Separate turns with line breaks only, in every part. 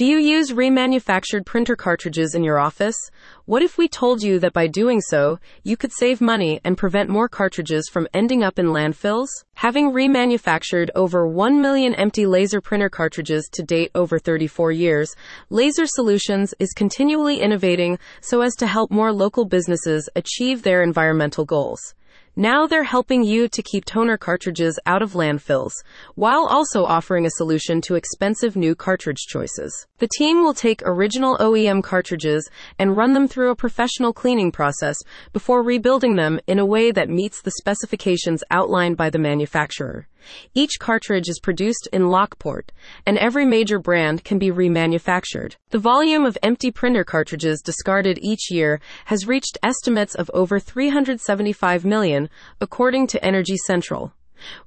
Do you use remanufactured printer cartridges in your office? What if we told you that by doing so, you could save money and prevent more cartridges from ending up in landfills? Having remanufactured over 1 million empty laser printer cartridges to date over 34 years, Laser Solutions is continually innovating so as to help more local businesses achieve their environmental goals. Now they're helping you to keep toner cartridges out of landfills, while also offering a solution to expensive new cartridge choices. The team will take original OEM cartridges and run them through a professional cleaning process before rebuilding them in a way that meets the specifications outlined by the manufacturer. Each cartridge is produced in Lockport, and every major brand can be remanufactured. The volume of empty printer cartridges discarded each year has reached estimates of over 375 million, according to Energy Central.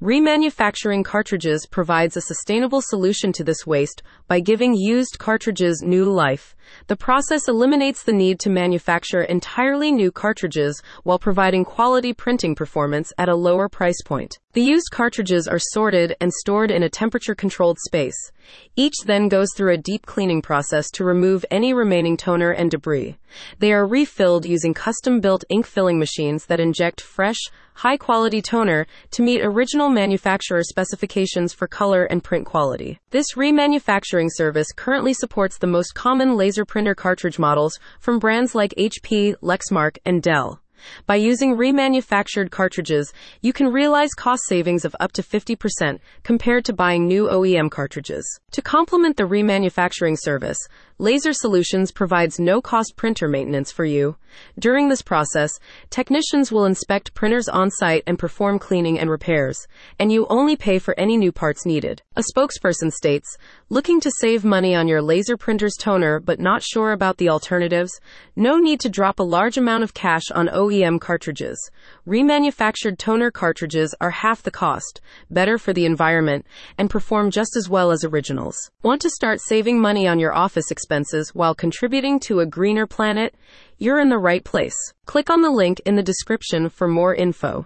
Remanufacturing cartridges provides a sustainable solution to this waste by giving used cartridges new life. The process eliminates the need to manufacture entirely new cartridges while providing quality printing performance at a lower price point. The used cartridges are sorted and stored in a temperature controlled space. Each then goes through a deep cleaning process to remove any remaining toner and debris. They are refilled using custom built ink filling machines that inject fresh, high quality toner to meet original manufacturer specifications for color and print quality. This remanufacturing service currently supports the most common laser printer cartridge models from brands like HP, Lexmark, and Dell. By using remanufactured cartridges, you can realize cost savings of up to 50% compared to buying new OEM cartridges. To complement the remanufacturing service, Laser Solutions provides no cost printer maintenance for you. During this process, technicians will inspect printers on site and perform cleaning and repairs, and you only pay for any new parts needed. A spokesperson states, Looking to save money on your laser printer's toner but not sure about the alternatives? No need to drop a large amount of cash on OEM cartridges. Remanufactured toner cartridges are half the cost, better for the environment, and perform just as well as originals. Want to start saving money on your office expenses while contributing to a greener planet? You're in the right place. Click on the link in the description for more info.